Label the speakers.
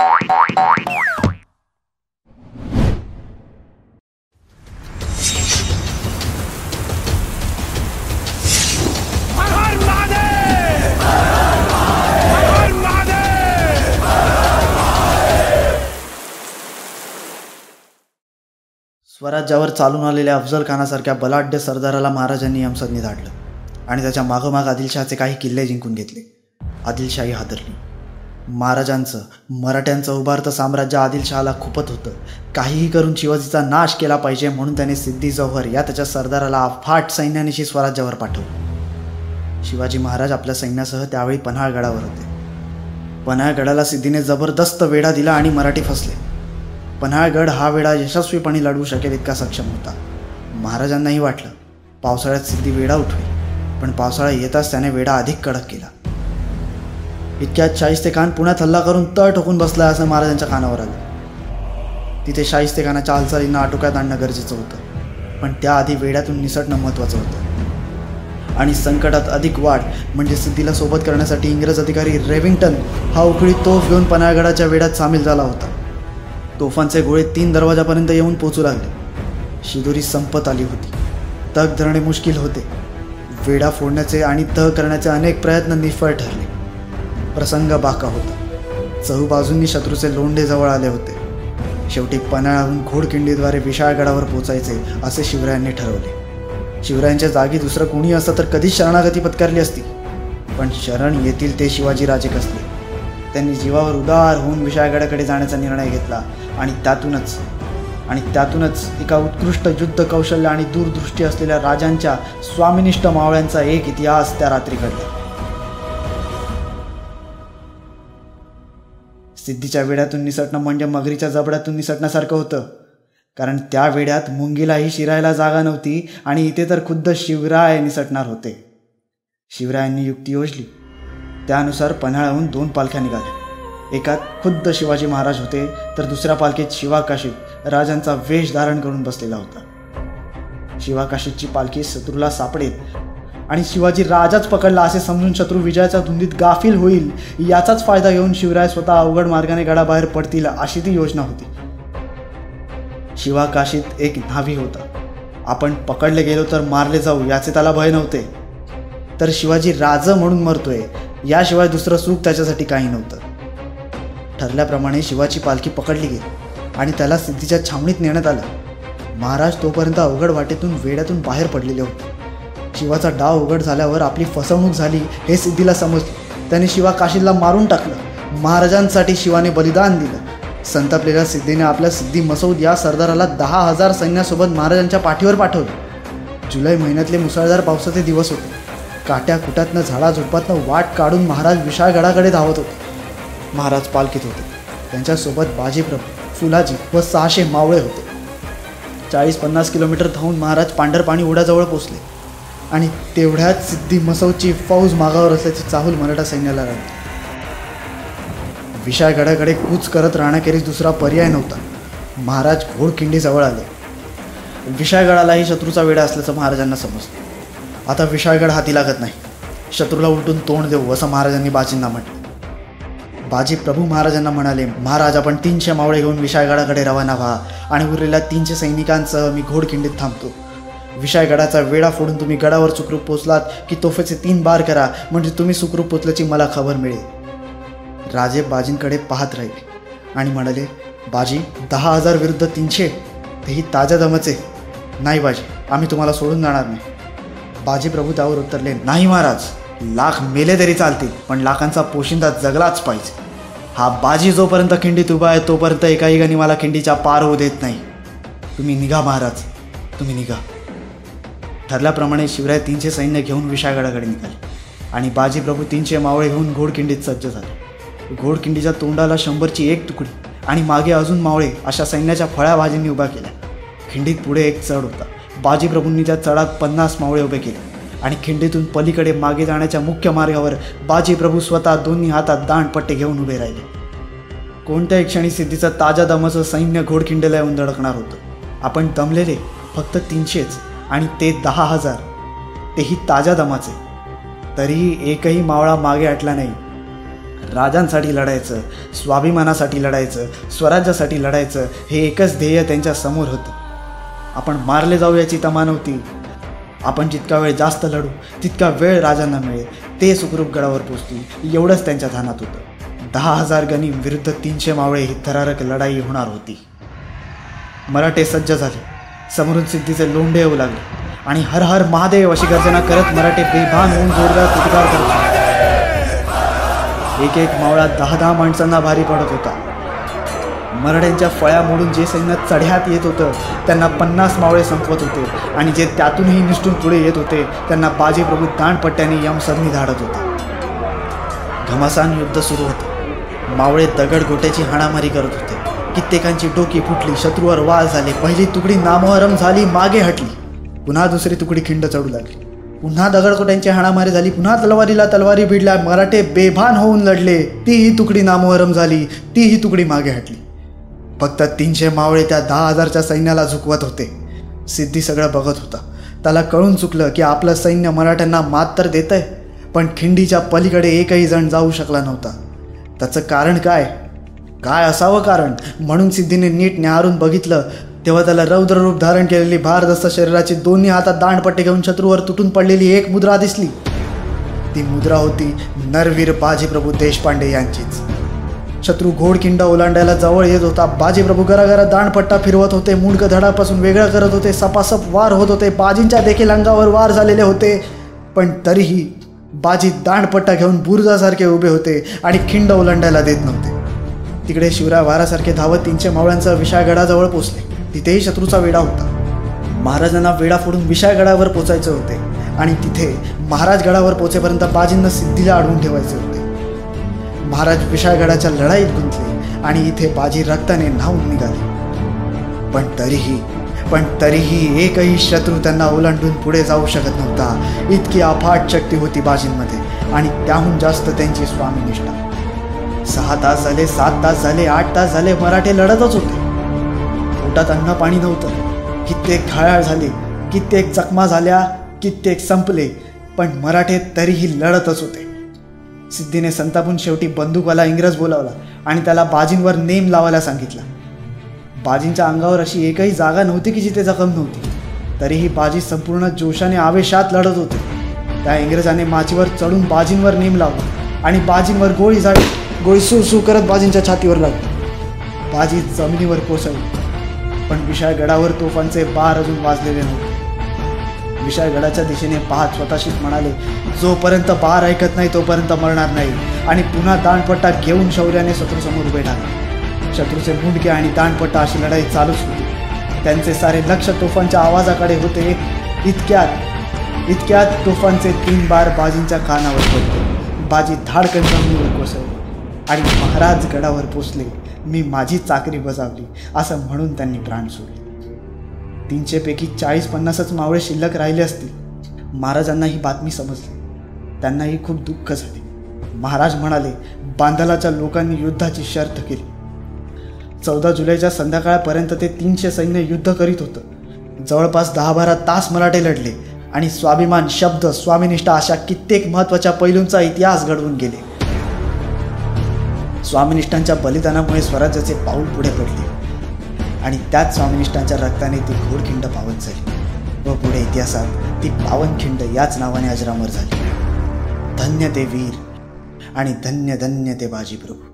Speaker 1: स्वराज्यावर चालून आलेल्या अफजल खानासारख्या बलाढ्य सरदाराला महाराजांनी यमसदनी धाडलं आणि त्याच्या मागोमाग आदिलशहाचे काही किल्ले जिंकून घेतले. आदिलशाही हादरली. महाराजांचं मराठ्यांचं उभारतं साम्राज्य आदिलशहाला खुपत होतं. काहीही करून शिवाजीचा नाश केला पाहिजे म्हणून त्याने सिद्धी जौहर या त्याच्या सरदाराला अफाट सैन्यानिशी स्वराज्यावर पाठवलं. शिवाजी महाराज आपल्या सैन्यासह त्यावेळी पन्हाळगडावर होते. पन्हाळगडाला सिद्धीने जबरदस्त वेढा दिला आणि मराठी फसले. पन्हाळगड हा वेढा यशस्वीपणे लढवू शकेल इतका सक्षम होता. महाराजांनाही वाटलं पावसाळ्यात सिद्धी वेढा उठवेल पण पावसाळा येताच त्याने वेढा अधिक कडक केला. इतक्यात शाहिस्ते खान पुण्यात हल्ला करून तळ ठोकून बसला असं महाराजांच्या कानावर आलं. तिथे शाहिस्ते खानाच्या हालचालींना आटोक्यात आणणं गरजेचं होतं. पण त्याआधी वेड्यातून निसटणं महत्त्वाचं होतं. आणि संकटात अधिक वाढ म्हणजे सिद्धीला सोबत करण्यासाठी इंग्रज अधिकारी रेविंग्टन हा उखळी तोफ घेऊन पन्हाळगडाच्या वेड्यात सामील झाला होता. तोफांचे गोळे तीन दरवाजापर्यंत येऊन पोचू लागले. शिदुरी संपत आली होती. तग धरणे मुश्किल होते. वेडा फोडण्याचे आणि तह करण्याचे अनेक प्रयत्न निष्फळ ठरले. प्रसंग बाका होता. चहूबाजूंनी शत्रूचे लोंढे जवळ आले होते. शेवटी पन्हाळाहून घोडकिंडीद्वारे विशाळगडावर पोचायचे असे शिवरायांनी ठरवले. शिवरायांच्या जागी दुसरं कोणी असतं तर कधीच शरणागती पत्करली असती. पण शरण येतील ते शिवाजीराजे कसले? त्यांनी जीवावर उदार होऊन विशाळगडाकडे जाण्याचा निर्णय घेतला आणि त्यातूनच आणि त्यातूनच एका उत्कृष्ट युद्ध कौशल्य आणि दूरदृष्टी असलेल्या राजांच्या स्वामिनिष्ठ मावळ्यांचा एक इतिहास त्या रात्री घडला. सिद्धीच्या वेड्यातून निसटणं म्हणजे मगरीच्या जबड्यातून निसटण्यासारखं होतं. कारण त्या वेड्यात मुंगीलाही शिरायला जागा नव्हती आणि इथे तर खुद्द शिवराय निसटणार होते. शिवरायांनी युक्ती योजली. त्यानुसार पन्हाळाहून दोन पालख्या निघाल्या. एकात खुद्द शिवाजी महाराज होते तर दुसऱ्या पालखीत शिवाकाशीत राजांचा वेश धारण करून बसलेला होता. शिवाकाशीची पालखी शत्रूला सापडेल आणि शिवाजी राजाच पकडला असे समजून शत्रू विजयाच्या धुंदीत गाफील होईल याचाच फायदा घेऊन शिवराय स्वतः अवघड मार्गाने गडाबाहेर पडतील अशी ती योजना होती. शिवाकाशीत एक न्हावी होता. आपण पकडले गेलो तर मारले जाऊ याचे त्याला भय नव्हते. तर शिवाजी राज म्हणून मरतोय याशिवाय दुसरं सुख त्याच्यासाठी काही नव्हतं. ठरल्याप्रमाणे शिवाची पालखी पकडली गेली आणि त्याला सिद्धीच्या छावणीत नेण्यात आलं. महाराज तोपर्यंत अवघड वाटेतून वेड्यातून बाहेर पडलेले होते. शिवाचा डाव उघड झाल्यावर आपली फसवणूक झाली हे सिद्धीला समजले. त्याने शिवा काशीला मारून टाकलं. महाराजांसाठी शिवाने बलिदान दिलं. संतापलेल्या सिद्धीने आपल्या सिद्धी मसौद या सरदाराला दहा हजार सैन्यासोबत महाराजांच्या पाठीवर पाठवले. जुलै महिन्यातले मुसळधार पावसाचे दिवस होते. काट्या कुट्यातनं झाडाझुडपातनं वाट काढून महाराज विशाळगडाकडे धावत होते. महाराज पालखीत होते. त्यांच्यासोबत बाजीप्रभू फुलाजी व सहाशे मावळे होते. चाळीस पन्नास किलोमीटर धावून महाराज पांढरपाणी ओढ्याजवळ पोचले. आणि तेवढ्याच सिद्धी मसौची फौज मागावर असल्याची चाहूल मराठा सैन्याला लागली. विशाळगडाकडे कूच करत राहण्याखेरीज दुसरा पर्याय नव्हता. महाराज घोडखिंडीजवळ आले. विशाळगडालाही शत्रूचा वेडा असल्याचं महाराजांना समजलं. आता विशाळगड हाती लागत नाही. शत्रूला उलटून तोंड देऊ असं महाराजांनी बाजींना म्हटलं. बाजी प्रभू महाराजांना म्हणाले महाराज आपण तीनशे मावळे घेऊन विशाळगडाकडे रवाना व्हा आणि उरलेल्या तीनशे सैनिकांसह मी घोडखिंडीत थांबतो. विषय गडाचा वेळा फोडून तुम्ही गडावर सुखरूप पोचलात की तोफेचे तीन बार करा म्हणजे तुम्ही सुखरूप पोचल्याची मला खबर मिळेल. राजे बाजींकडे पाहत राहिले आणि म्हणाले बाजी दहा हजार विरुद्ध तीनशे? तेही ताज्या दमचे. नाही बाजी आम्ही तुम्हाला सोडून जाणार नाही. बाजी प्रभू त्यावर उतरले नाही महाराज लाख मेले तरी चालतील पण लाखांचा पोशिंदा जगलाच पाहिजे. हा बाजी जोपर्यंत खिंडीत उभा आहे तोपर्यंत एकाही गणी मला खिंडीच्या पार होऊ देत नाही. तुम्ही निघा महाराज तुम्ही निघा. ठरल्याप्रमाणे शिवराय तीनशे सैन्य घेऊन विशाळगडाकडे निघाले आणि बाजीप्रभू तीनशे मावळे घेऊन घोडखिंडीत सज्ज झाले. घोडखिंडीच्या तोंडाला शंभरची एक तुकडी आणि मागे अजून मावळे अशा सैन्याच्या फळ्या बाजींनी उभ्या केल्या. खिंडीत पुढे एक चढ होता. बाजीप्रभूंनी त्या चढात पन्नास मावळे उभे केले आणि खिंडीतून पलीकडे मागे जाण्याच्या मुख्य मार्गावर बाजी प्रभू स्वतः दोन्ही हातात दांडपट्टे घेऊन उभे राहिले. कोणत्याही क्षणी सिद्धीचं ताज्या दमाचं सैन्य घोडखिंडीला येऊन धडकणार होतं. आपण दमलेले फक्त तीनशेच. आणि ते दहा हजार. तेही ताज्या दमाचे. तरीही एकही मावळा मागे आटला नाही. राजांसाठी लढायचं स्वाभिमानासाठी लढायचं स्वराज्यासाठी लढायचं हे एकच ध्येय त्यांच्यासमोर होतं. आपण मारले जाऊ याची तमा नव्हती आपण जितका वेळ जास्त लढू तितका वेळ राजांना मिळेल. ते सुखरूप गडावर पोचतील. एवढंच त्यांच्या ध्यानात होतं. दहा हजार गणी विरुद्ध तीनशे मावळे ही थरारक लढाई होणार होती. मराठे सज्ज झाले. समोरून सिद्धीचे लोंढे येऊ लागले. आणि हर हर महादेव अशी गर्जना करत मराठे बेभान होऊन जोरदार प्रतिकार करत एक एक मावळा दहा दहा माणसांना भारी पडत होता. मराठ्यांच्या फळ्या मोडून जे सैन्य चढ्यात येत होतं त्यांना पन्नास मावळे संपवत होते. आणि जे त्यातूनही निष्ठून पुढे येत होते त्यांना बाजीप्रभू दाणपट्ट्याने यमसरणी धाडत होता. घमासान युद्ध सुरू होते. मावळे दगड गोट्याची हाणामारी करत होते. कित्येकांची डोकी फुटली शत्रूवर वाळ झाले. पहिली तुकडी नामोहरम झाली मागे हटली. पुन्हा दुसरी तुकडी खिंड चढू लागली. पुन्हा दगडकोट्यांची हाणामारी झाली पुन्हा तलवारीला तलवारी भिडल्या मराठे बेभान होऊन लढले. तीही तुकडी नामोहरम झाली तीही तुकडी मागे हटली. फक्त तीनशे मावळे त्या दहा हजारच्या सैन्याला झुकवत होते. सिद्धी सगळं बघत होता. त्याला कळून चुकलं की आपलं सैन्य मराठ्यांना मात तर देत आहे पण खिंडीच्या पलीकडे एकही जण जाऊ शकला नव्हता. त्याचं कारण काय? काय असावं कारण? म्हणून सिद्धीने नीट न्याहारून बघितलं. तेव्हा त्याला रौद्र रूप धारण केलेली भारदस्त शरीराची दोन्ही हातात दांडपट्टे घेऊन शत्रूवर तुटून पडलेली एक मुद्रा दिसली. ती मुद्रा होती नरवीर बाजीप्रभू देशपांडे यांचीच. शत्रू घोडखिंड ओलांडायला जवळ येत होता. बाजीप्रभू घराघरा दाणपट्टा फिरवत होते. मुंडक धडापासून वेगळं करत होते. सपासप वार होत होते. बाजींच्या देखील अंगावर वार झालेले होते. पण तरीही बाजी दाणपट्टा घेऊन बुरुजासारखे उभे होते आणि खिंड ओलांडायला देत नव्हते. तिकडे शिवराय वारासारखे धावत तीनशे मावळ्यांचा विशाळगडाजवळ पोचले. तिथेही शत्रूचा वेढा होता. महाराजांना वेढा फोडून विशाळगडावर पोचायचे होते आणि तिथे महाराजगडावर पोचेपर्यंत बाजींना सिद्धीला अडवून ठेवायचे होते. महाराज विशाळगडाच्या लढाईत गुंतले आणि इथे बाजी रक्ताने न्हावून निघाले. पण तरीही पण तरीही एकही शत्रू त्यांना ओलांडून पुढे जाऊ शकत नव्हता. इतकी अफाट शक्ती होती बाजींमध्ये आणि त्याहून जास्त त्यांची स्वामीनिष्ठा सहा तास झाले सात तास झाले आठ तास झाले मराठे लढतच होते. पोटात अन्न पाणी नव्हतं. कित्येक घायाळ झाले कित्येक जखमा झाल्या कित्येक संपले पण मराठे तरीही लढतच होते. सिद्धीने संतापून शेवटी बंदूकवाला इंग्रज बोलावला आणि त्याला बाजींवर नेम लावायला सांगितला. बाजींच्या अंगावर अशी एकही जागा नव्हती की जिथे जखम नव्हती. तरीही बाजी संपूर्ण जोशाने आवेशात लढत होते. त्या इंग्रजाने माचीवर चढून बाजींवर नेम लावला आणि बाजींवर गोळी झाली गोळी सू सू करत बाजींच्या छातीवर लागली बाजी जमिनीवर कोसळली. पण विशाळगडावर तोफांचे बार अजून वाजलेले नव्हते. विशाळगडाच्या दिशेने पाहत स्वतःशीच म्हणाले जोपर्यंत बार ऐकत नाही तोपर्यंत मरणार नाही. आणि पुन्हा दाणपट्टा घेऊन शौर्याने शत्रूसमोर उभे ठाकले शत्रूचे मुंडके आणि दाणपट्टा अशी लढाई चालूच होती. त्यांचे सारे लक्ष तोफांच्या आवाजाकडे होते. इतक्यात इतक्यात तोफांचे तीन बार बाजींच्या कानावर पडले. बाजी धाडकन जमिनीवर कोसळले. आणि महाराज गडावर पोचले. मी माझी चाकरी बजावली. असं म्हणून त्यांनी प्राण सोडले. तीनशेपैकी चाळीस पन्नासच मावळे शिल्लक राहिले असतील. महाराजांना ही बातमी समजली. त्यांनाही खूप दुःख झाले. महाराज म्हणाले बांधलाच्या लोकांनी युद्धाची शर्त केली. चौदा जुलैच्या संध्याकाळपर्यंत ते तीनशे सैन्य युद्ध करीत होतं. जवळपास दहा बारा तास मराठे लढले आणि स्वाभिमान शब्द स्वामिनिष्ठा अशा कित्येक महत्त्वाच्या पैलूंचा इतिहास घडवून गेले. स्वामिनिष्ठांच्या बलिदानामुळे स्वराज्याचे पाऊल पुढे पडले. आणि त्याच स्वामिनिष्ठांच्या रक्ताने ती घोडखिंड पावन झाली. व पुढे इतिहासात ती पावनखिंड याच नावाने अजरामर झाली. धन्य ते वीर आणि धन्य धन्य ते बाजी प्रभू